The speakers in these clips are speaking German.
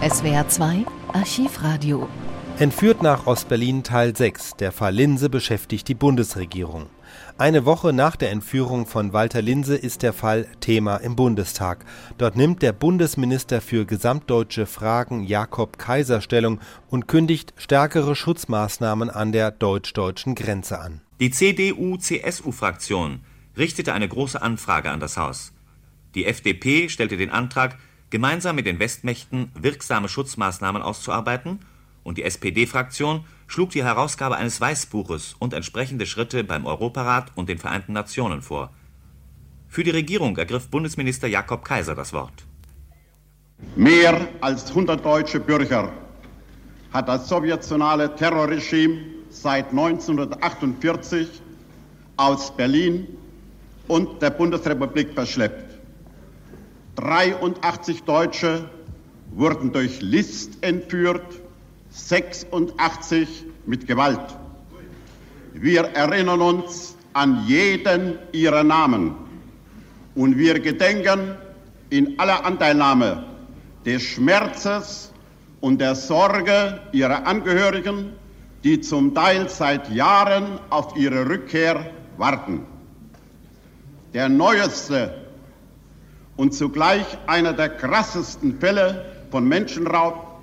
SWR 2 Archivradio. Entführt nach Ostberlin Teil 6. Der Fall Linse beschäftigt die Bundesregierung. Eine Woche nach der Entführung von Walter Linse ist der Fall Thema im Bundestag. Dort nimmt der Bundesminister für gesamtdeutsche Fragen Jakob Kaiser Stellung und kündigt stärkere Schutzmaßnahmen an der deutsch-deutschen Grenze an. Die CDU-CSU-Fraktion richtete eine große Anfrage an das Haus. Die FDP stellte den Antrag, gemeinsam mit den Westmächten wirksame Schutzmaßnahmen auszuarbeiten, und die SPD-Fraktion schlug die Herausgabe eines Weißbuches und entsprechende Schritte beim Europarat und den Vereinten Nationen vor. Für die Regierung ergriff Bundesminister Jakob Kaiser das Wort. Mehr als 100 deutsche Bürger hat das sowjetionale Terrorregime seit 1948 aus Berlin und der Bundesrepublik verschleppt. 83 Deutsche wurden durch List entführt, 86 mit Gewalt. Wir erinnern uns an jeden ihrer Namen und wir gedenken in aller Anteilnahme des Schmerzes und der Sorge ihrer Angehörigen, die zum Teil seit Jahren auf ihre Rückkehr warten. Der neueste und zugleich einer der krassesten Fälle von Menschenraub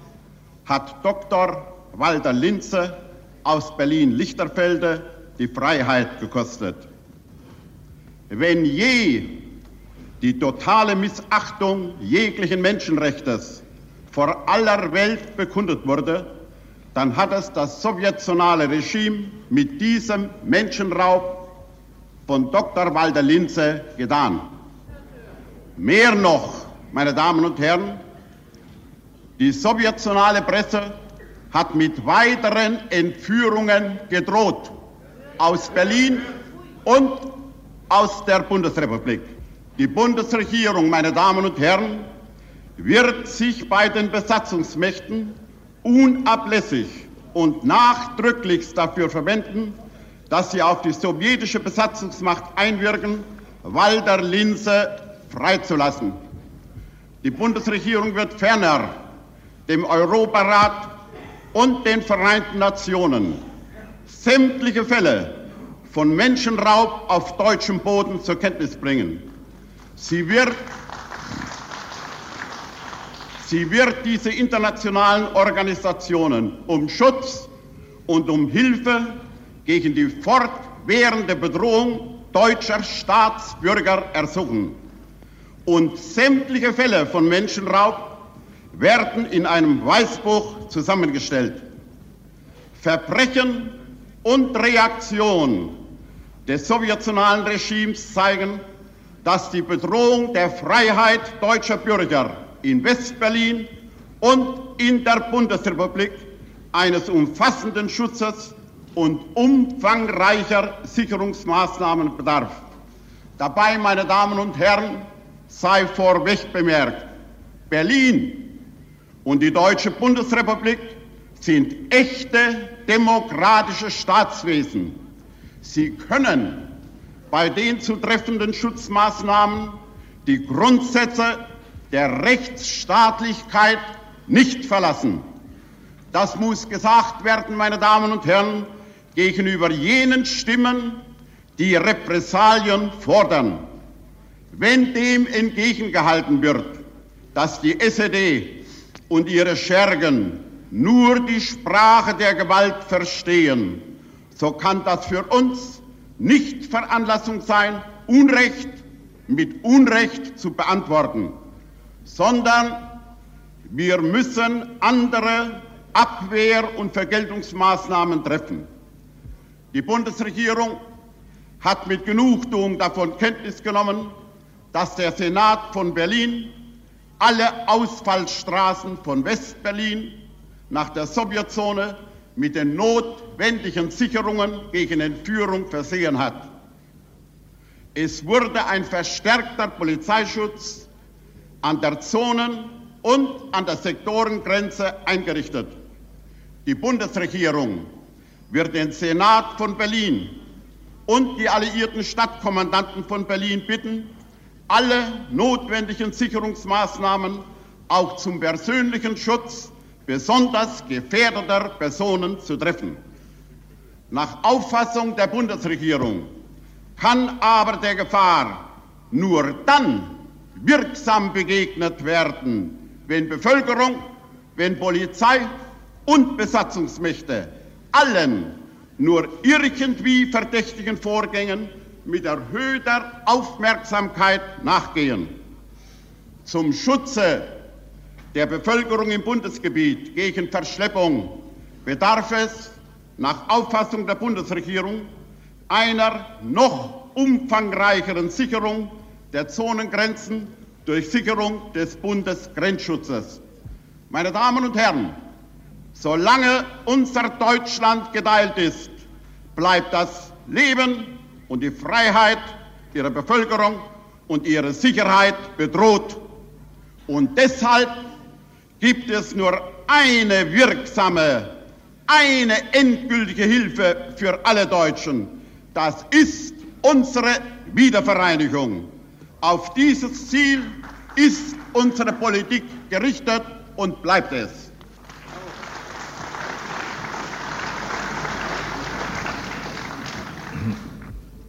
hat Dr. Walter Linze aus Berlin-Lichterfelde die Freiheit gekostet. Wenn je die totale Missachtung jeglichen Menschenrechtes vor aller Welt bekundet wurde, dann hat es das sowjetionale Regime mit diesem Menschenraub von Dr. Walter Linze getan. Mehr noch, meine Damen und Herren, die sowjetionale Presse hat mit weiteren Entführungen gedroht aus Berlin und aus der Bundesrepublik. Die Bundesregierung, meine Damen und Herren, wird sich bei den Besatzungsmächten unablässig und nachdrücklichst dafür verwenden, dass sie auf die sowjetische Besatzungsmacht einwirken, Walter Linse freizulassen. Die Bundesregierung wird ferner dem Europarat und den Vereinten Nationen sämtliche Fälle von Menschenraub auf deutschem Boden zur Kenntnis bringen. Sie wird, sie wird diese internationalen Organisationen um Schutz und um Hilfe gegen die fortwährende Bedrohung deutscher Staatsbürger ersuchen und sämtliche Fälle von Menschenraub werden in einem Weißbuch zusammengestellt. Verbrechen und Reaktion des sowjetionalen Regimes zeigen, dass die Bedrohung der Freiheit deutscher Bürger in Westberlin und in der Bundesrepublik eines umfassenden Schutzes und umfangreicher Sicherungsmaßnahmen bedarf. Dabei, meine Damen und Herren, sei vorweg bemerkt, Berlin und die Deutsche Bundesrepublik sind echte demokratische Staatswesen. Sie können bei den zu treffenden Schutzmaßnahmen die Grundsätze der Rechtsstaatlichkeit nicht verlassen. Das muss gesagt werden, meine Damen und Herren, gegenüber jenen Stimmen, die Repressalien fordern. Wenn dem entgegengehalten wird, dass die SED und ihre Schergen nur die Sprache der Gewalt verstehen, so kann das für uns nicht Veranlassung sein, Unrecht mit Unrecht zu beantworten, sondern wir müssen andere Abwehr- und Vergeltungsmaßnahmen treffen. Die Bundesregierung hat mit Genugtuung davon Kenntnis genommen, dass der Senat von Berlin alle Ausfallstraßen von Westberlin nach der Sowjetzone mit den notwendigen Sicherungen gegen Entführung versehen hat. Es wurde ein verstärkter Polizeischutz an der Zonen- und an der Sektorengrenze eingerichtet. Die Bundesregierung wird den Senat von Berlin und die alliierten Stadtkommandanten von Berlin bitten, alle notwendigen Sicherungsmaßnahmen auch zum persönlichen Schutz besonders gefährdeter Personen zu treffen. Nach Auffassung der Bundesregierung kann aber der Gefahr nur dann wirksam begegnet werden, wenn Bevölkerung, wenn Polizei und Besatzungsmächte allen nur irgendwie verdächtigen Vorgängen mit erhöhter Aufmerksamkeit nachgehen. Zum Schutze der Bevölkerung im Bundesgebiet gegen Verschleppung bedarf es nach Auffassung der Bundesregierung einer noch umfangreicheren Sicherung der Zonengrenzen durch Sicherung des Bundesgrenzschutzes. Meine Damen und Herren, solange unser Deutschland gedeilt ist, bleibt das Leben und die Freiheit ihrer Bevölkerung und ihre Sicherheit bedroht. Und deshalb gibt es nur eine wirksame, eine endgültige Hilfe für alle Deutschen. Das ist unsere Wiedervereinigung. Auf dieses Ziel ist unsere Politik gerichtet und bleibt es.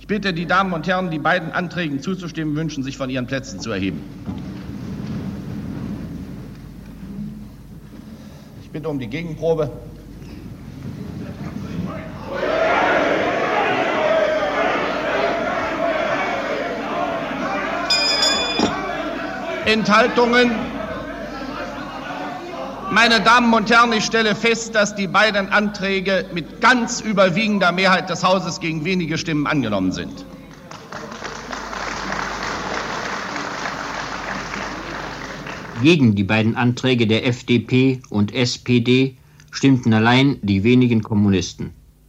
Ich bitte die Damen und Herren, die beiden Anträgen zuzustimmen wünschen, sich von ihren Plätzen zu erheben. Ich bitte um die Gegenprobe. Enthaltungen meine Damen und Herren, ich stelle fest, dass die beiden Anträge mit ganz überwiegender Mehrheit des Hauses gegen wenige Stimmen angenommen sind. Gegen die beiden Anträge der FDP und SPD stimmten allein die wenigen Kommunisten.